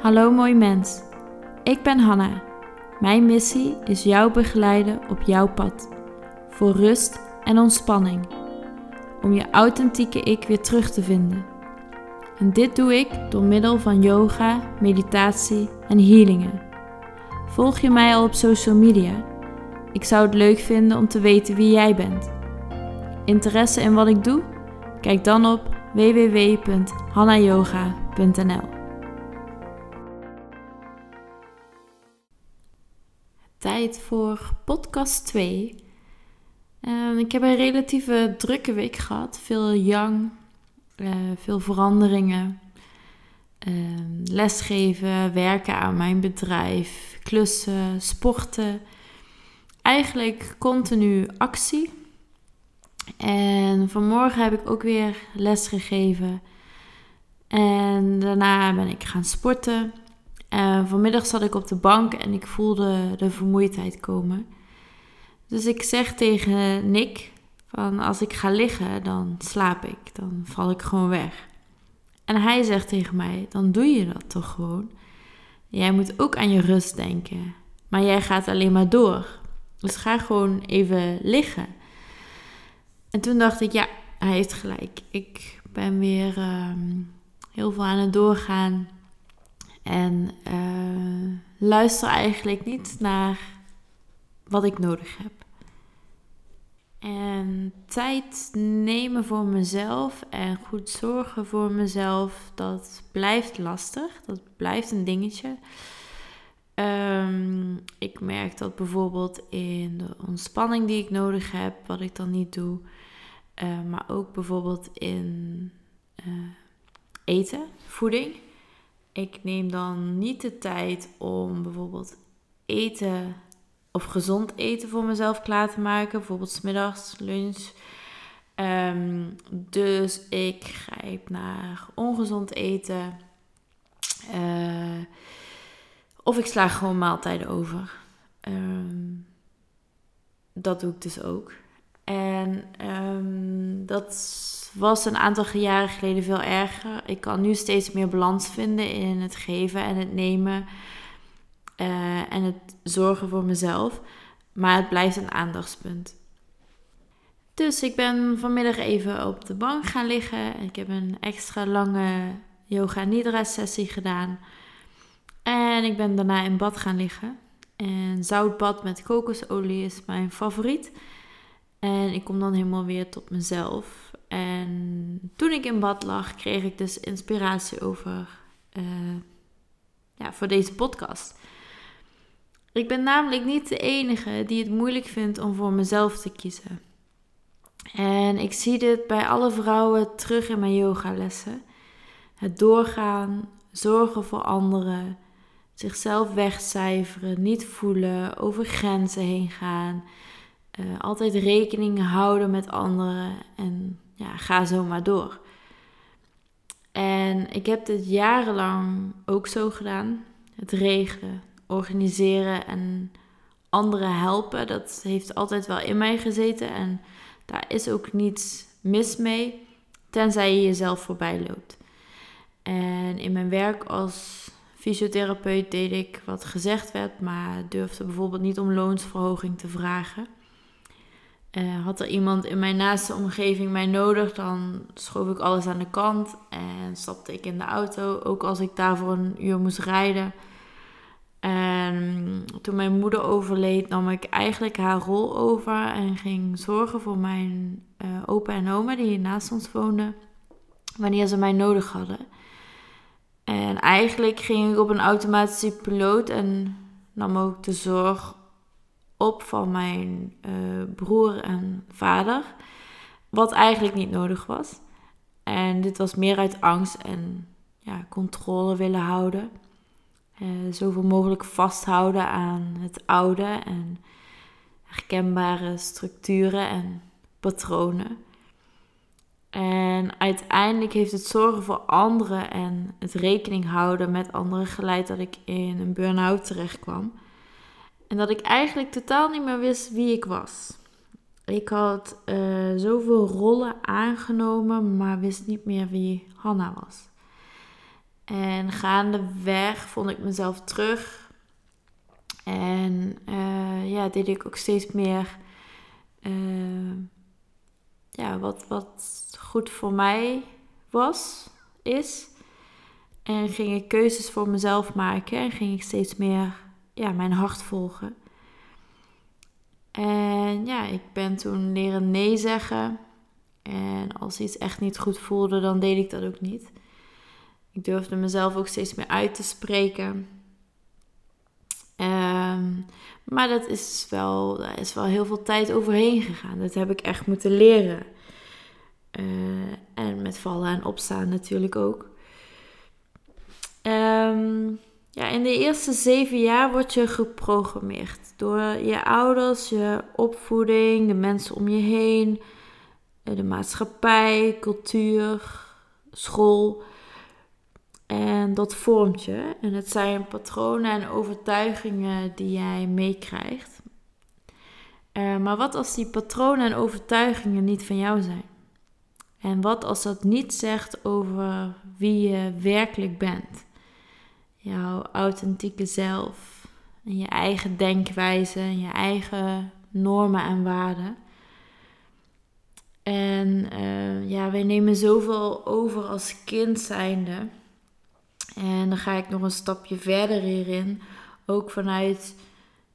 Hallo mooi mens. Ik ben Hanna. Mijn missie is jou begeleiden op jouw pad. Voor rust en ontspanning. Om je authentieke ik weer terug te vinden. En dit doe ik door middel van yoga, meditatie en healingen. Volg je mij al op social media? Ik zou het leuk vinden om te weten wie jij bent. Interesse in wat ik doe? Kijk dan op www.hannayoga.nl. Tijd voor podcast 2. Ehm, ik heb een relatieve drukke week gehad. Veel young, uh, veel veranderingen. Ehm, lesgeven, werken aan mijn bedrijf, klussen, sporten. Eigenlijk continu actie. En vanmorgen heb ik ook weer les gegeven. En daarna ben ik gaan sporten. En vanmiddag zat ik op de bank en ik voelde de vermoeidheid komen. Dus ik zeg tegen Nick van als ik ga liggen, dan slaap ik. Dan val ik gewoon weg. En hij zegt tegen mij, dan doe je dat toch gewoon. Jij moet ook aan je rust denken. Maar jij gaat alleen maar door. Dus ga gewoon even liggen. En toen dacht ik, ja, hij heeft gelijk. Ik ben weer ehm, heel veel aan het doorgaan. En uh, luister eigenlijk niet naar wat ik nodig heb. En tijd nemen voor mezelf en goed zorgen voor mezelf, dat blijft lastig. Dat blijft een dingetje. Um, ik merk dat bijvoorbeeld in de ontspanning die ik nodig heb, wat ik dan niet doe. Uh, maar ook bijvoorbeeld in uh, eten, voeding. Ik neem dan niet de tijd om bijvoorbeeld eten of gezond eten voor mezelf klaar te maken. Bijvoorbeeld smiddags, lunch. Um, dus ik grijp naar ongezond eten. Uh, of ik sla gewoon maaltijden over. Um, dat doe ik dus ook. En um, dat was een aantal jaren geleden veel erger. Ik kan nu steeds meer balans vinden in het geven en het nemen. Uh, en het zorgen voor mezelf. Maar het blijft een aandachtspunt. Dus ik ben vanmiddag even op de bank gaan liggen. Ik heb een extra lange yoga nidra sessie gedaan. En ik ben daarna in bad gaan liggen. En zoutbad met kokosolie is mijn favoriet. En ik kom dan helemaal weer tot mezelf. En toen ik in bad lag, kreeg ik dus inspiratie over uh, ja, voor deze podcast. Ik ben namelijk niet de enige die het moeilijk vindt om voor mezelf te kiezen. En ik zie dit bij alle vrouwen terug in mijn yogalessen. Het doorgaan, zorgen voor anderen, zichzelf wegcijferen, niet voelen, over grenzen heen gaan, uh, altijd rekening houden met anderen en ja, ga zo maar door. En ik heb dit jarenlang ook zo gedaan. Het regelen, organiseren en anderen helpen, dat heeft altijd wel in mij gezeten. En daar is ook niets mis mee, tenzij je jezelf voorbij loopt. En in mijn werk als fysiotherapeut deed ik wat gezegd werd, maar durfde bijvoorbeeld niet om loonsverhoging te vragen. Uh, had er iemand in mijn naaste omgeving mij nodig, dan schoof ik alles aan de kant en stapte ik in de auto, ook als ik daarvoor een uur moest rijden. En toen mijn moeder overleed, nam ik eigenlijk haar rol over en ging zorgen voor mijn uh, opa en oma die naast ons woonden, wanneer ze mij nodig hadden. En eigenlijk ging ik op een automatische piloot en nam ook de zorg op van mijn uh, broer en vader. Wat eigenlijk niet nodig was. En dit was meer uit angst en ja, controle willen houden. Uh, zoveel mogelijk vasthouden aan het oude en herkenbare structuren en patronen. En uiteindelijk heeft het zorgen voor anderen en het rekening houden met anderen geleid dat ik in een burn-out terecht kwam. En dat ik eigenlijk totaal niet meer wist wie ik was. Ik had uh, zoveel rollen aangenomen, maar wist niet meer wie Hanna was. En gaandeweg vond ik mezelf terug. En uh, ja, deed ik ook steeds meer uh, ja, wat, wat goed voor mij was, is. En ging ik keuzes voor mezelf maken en ging ik steeds meer ja, mijn hart volgen. En ja, ik ben toen leren nee zeggen. En als iets echt niet goed voelde, dan deed ik dat ook niet. Ik durfde mezelf ook steeds meer uit te spreken. Ehm, maar dat is wel, is wel heel veel tijd overheen gegaan. Dat heb ik echt moeten leren. Uh, en met vallen en opstaan natuurlijk ook. Um, ja, in de eerste zeven jaar word je geprogrammeerd door je ouders, je opvoeding, de mensen om je heen, eh, de maatschappij, cultuur, school. En dat vormt je. En het zijn patronen en overtuigingen die jij meekrijgt. Uh, maar wat als die patronen en overtuigingen niet van jou zijn? En wat als dat niet zegt over wie je werkelijk bent? Jouw authentieke zelf. En je eigen denkwijze en je eigen normen en waarden. En uh, ja, wij nemen zoveel over als kind zijnde. En dan ga ik nog een stapje verder hierin. Ook vanuit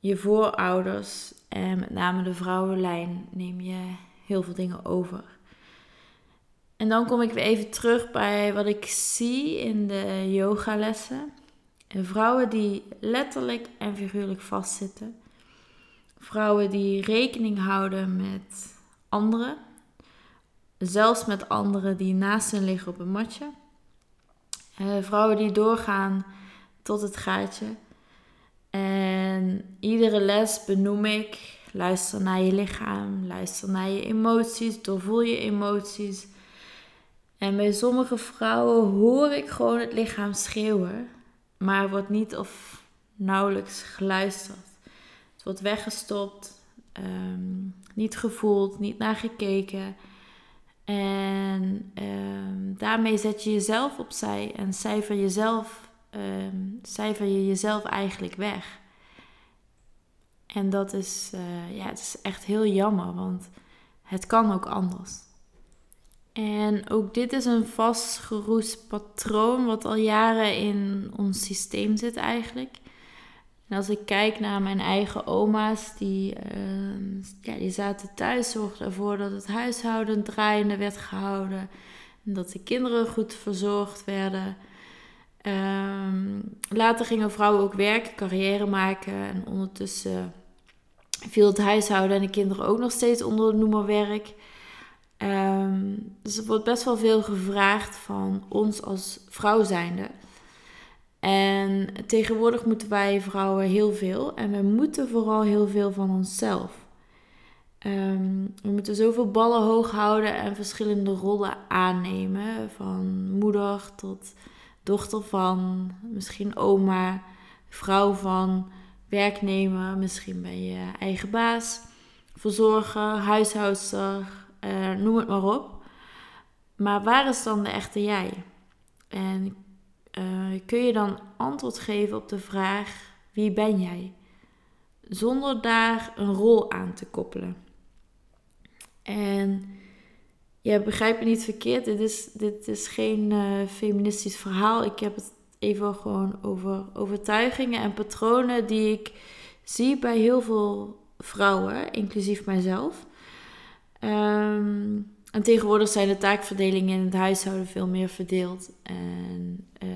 je voorouders en met name de vrouwenlijn neem je heel veel dingen over. En dan kom ik weer even terug bij wat ik zie in de yogalessen. En vrouwen die letterlijk en figuurlijk vastzitten. Vrouwen die rekening houden met anderen. Zelfs met anderen die naast hen liggen op een matje. Uh, vrouwen die doorgaan tot het gaatje. En iedere les benoem ik. Luister naar je lichaam, luister naar je emoties, doorvoel je emoties. En bij sommige vrouwen hoor ik gewoon het lichaam schreeuwen, maar wordt niet of nauwelijks geluisterd. Het wordt weggestopt, ehm, niet gevoeld, niet naar gekeken. En um, daarmee zet je jezelf opzij en cijfer, jezelf, um, cijfer je jezelf eigenlijk weg. En dat is, uh, ja, het is echt heel jammer, want het kan ook anders. En ook dit is een vastgeroest patroon wat al jaren in ons systeem zit eigenlijk. En als ik kijk naar mijn eigen oma's, die, uh, ja, die zaten thuis, zorgden ervoor dat het huishouden draaiende werd gehouden. En dat de kinderen goed verzorgd werden. Um, later gingen vrouwen ook werken, carrière maken. En ondertussen viel het huishouden en de kinderen ook nog steeds onder de noemer werk. Um, dus er wordt best wel veel gevraagd van ons als vrouw zijnde. En tegenwoordig moeten wij vrouwen heel veel. En we moeten vooral heel veel van onszelf. Um, we moeten zoveel ballen hoog houden en verschillende rollen aannemen. Van moeder tot dochter van, misschien oma, vrouw van, werknemer, misschien ben je eigen baas, verzorger, huishoudster, uh, noem het maar op. Maar waar is dan de echte jij? En uh, kun je dan antwoord geven op de vraag: wie ben jij? Zonder daar een rol aan te koppelen. En ja, begrijp me niet verkeerd, dit is, dit is geen uh, feministisch verhaal. Ik heb het even gewoon over overtuigingen en patronen die ik zie bij heel veel vrouwen, inclusief mijzelf. Um, en tegenwoordig zijn de taakverdelingen in het huishouden veel meer verdeeld. En uh,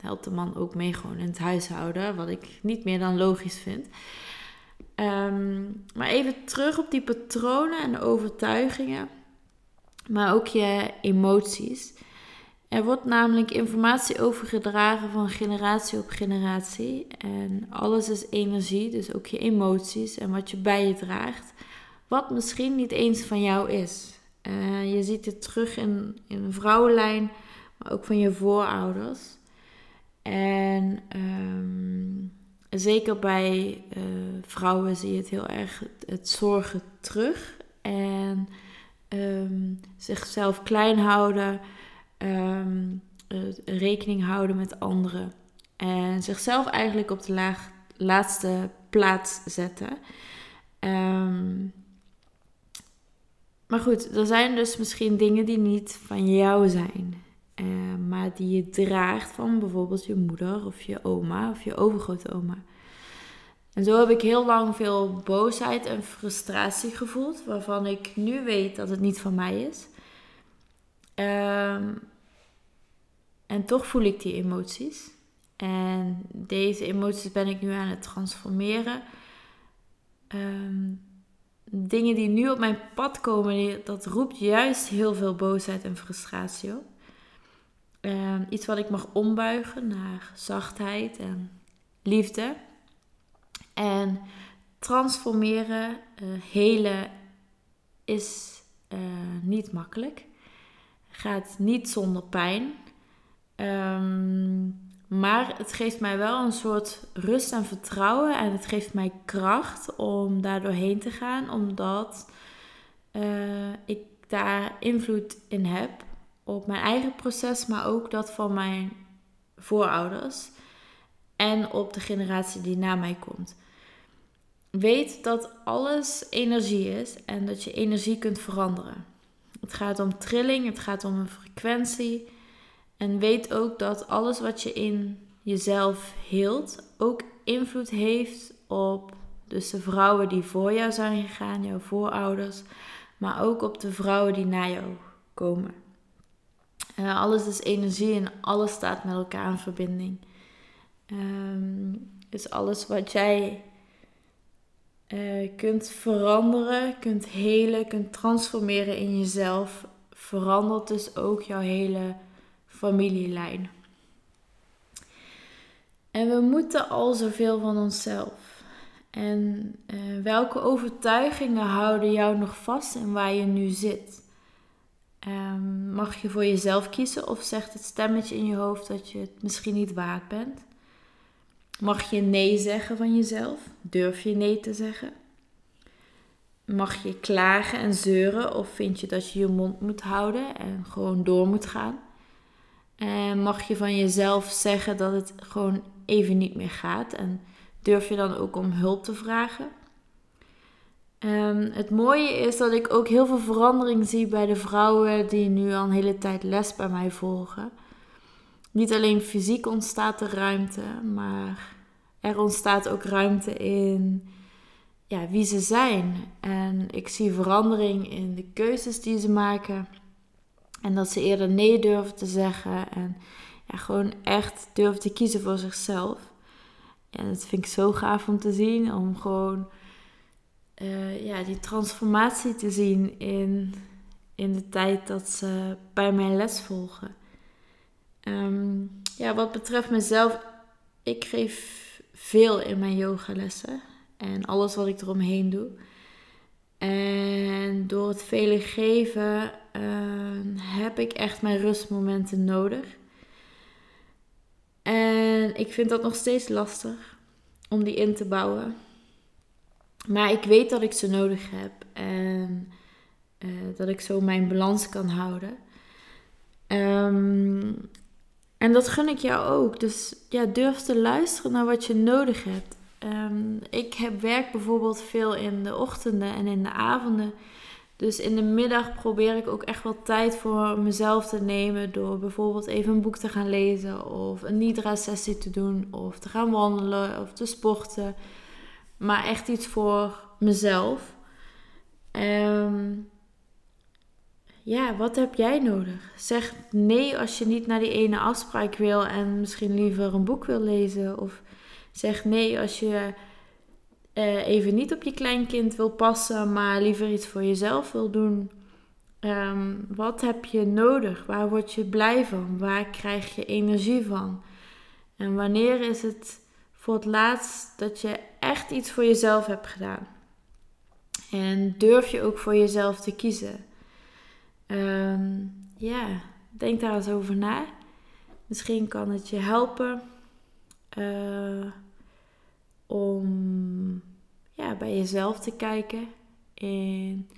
helpt de man ook mee gewoon in het huishouden, wat ik niet meer dan logisch vind. Um, maar even terug op die patronen en overtuigingen, maar ook je emoties. Er wordt namelijk informatie overgedragen van generatie op generatie. En alles is energie, dus ook je emoties en wat je bij je draagt. Wat misschien niet eens van jou is. Uh, je ziet het terug in, in een vrouwenlijn, maar ook van je voorouders. En um, zeker bij uh, vrouwen zie je het heel erg het, zorgen terug. En um, zichzelf klein houden. Um, rekening houden met anderen. En zichzelf eigenlijk op de laag, laatste plaats zetten. Ehm, maar goed, er zijn dus misschien dingen die niet van jou zijn. Uh, maar die je draagt van bijvoorbeeld je moeder of je oma of je overgrootoma. En zo heb ik heel lang veel boosheid en frustratie gevoeld, waarvan ik nu weet dat het niet van mij is. Um, en toch voel ik die emoties. En deze emoties ben ik nu aan het transformeren. Ehm, dingen die nu op mijn pad komen, dat roept juist heel veel boosheid en frustratie op. Ehm, iets wat ik mag ombuigen naar zachtheid en liefde. En transformeren, uh, helen is uh, niet makkelijk. Gaat niet zonder pijn. Um, maar het geeft mij wel een soort rust en vertrouwen. En het geeft mij kracht om daar doorheen te gaan. Omdat uh, ik daar invloed in heb. Op mijn eigen proces, maar ook dat van mijn voorouders. En op de generatie die na mij komt. Weet dat alles energie is en dat je energie kunt veranderen. Het gaat om trilling, het gaat om een frequentie. En weet ook dat alles wat je in jezelf hield ook invloed heeft op dus de vrouwen die voor jou zijn gegaan, jouw voorouders, maar ook op de vrouwen die na jou komen. En alles is energie en alles staat met elkaar in verbinding. Um, dus alles wat jij uh, kunt veranderen, kunt helen, kunt transformeren in jezelf, verandert dus ook jouw hele familielijn. En we moeten al zoveel van onszelf. En uh, welke overtuigingen houden jou nog vast in waar je nu zit? Um, mag je voor jezelf kiezen of zegt het stemmetje in je hoofd dat je het misschien niet waard bent? Mag je nee zeggen van jezelf? Durf je nee te zeggen? Mag je klagen en zeuren of vind je dat je je mond moet houden en gewoon door moet gaan? En mag je van jezelf zeggen dat het gewoon even niet meer gaat? En durf je dan ook om hulp te vragen? Um, het mooie is dat ik ook heel veel verandering zie bij de vrouwen die nu al een hele tijd les bij mij volgen. Niet alleen fysiek ontstaat er ruimte, maar er ontstaat ook ruimte in ja, wie ze zijn. En ik zie verandering in de keuzes die ze maken. En dat ze eerder nee durven te zeggen. En ja, gewoon echt durven te kiezen voor zichzelf. En dat vind ik zo gaaf om te zien. Om gewoon uh, ja, die transformatie te zien in, in de tijd dat ze bij mijn les volgen. Um, ja, wat betreft mezelf, ik geef veel in mijn yogalessen. En alles wat ik eromheen doe. En door het vele geven heb ik echt mijn rustmomenten nodig. En ik vind dat nog steeds lastig om die in te bouwen. Maar ik weet dat ik ze nodig heb en uh, dat ik zo mijn balans kan houden. Um, en dat gun ik jou ook. Dus ja, durf te luisteren naar wat je nodig hebt. Um, ik heb werk bijvoorbeeld veel in de ochtenden en in de avonden. Dus in de middag probeer ik ook echt wel tijd voor mezelf te nemen. Door bijvoorbeeld even een boek te gaan lezen. Of een Nidra-sessie te doen. Of te gaan wandelen. Of te sporten. Maar echt iets voor mezelf. Um, ja, wat heb jij nodig? Zeg nee als je niet naar die ene afspraak wil en misschien liever een boek wil lezen. Of zeg nee als je uh, even niet op je kleinkind wil passen, maar liever iets voor jezelf wil doen. Um, wat heb je nodig? Waar word je blij van? Waar krijg je energie van? En wanneer is het voor het laatst dat je echt iets voor jezelf hebt gedaan? En durf je ook voor jezelf te kiezen? Um, ja, denk daar eens over na. Misschien kan het je helpen uh, om ja, bij jezelf te kijken in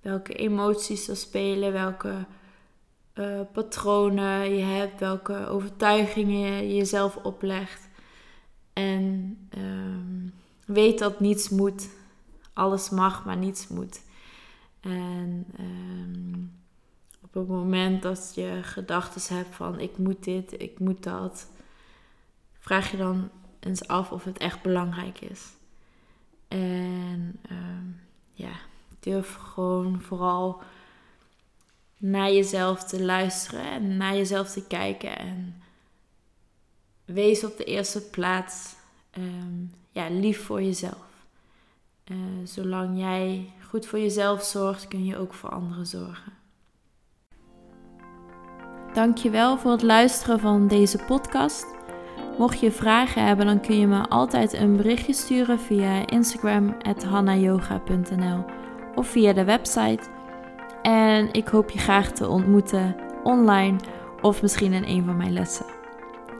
welke emoties er spelen, welke uh, patronen je hebt, welke overtuigingen je jezelf oplegt. En ehm, weet dat niets moet. Alles mag, maar niets moet. En ehm, op het moment dat je gedachten hebt van ik moet dit, ik moet dat, vraag je dan eens af of het echt belangrijk is. En ehm, ja, durf gewoon vooral naar jezelf te luisteren en naar jezelf te kijken. En wees op de eerste plaats ehm, ja, lief voor jezelf. Uh, zolang jij goed voor jezelf zorgt, kun je ook voor anderen zorgen. Dankjewel voor het luisteren van deze podcast. Mocht je vragen hebben, dan kun je me altijd een berichtje sturen via Instagram hannayoga.nl of via de website. En ik hoop je graag te ontmoeten online of misschien in een van mijn lessen.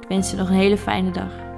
Ik wens je nog een hele fijne dag.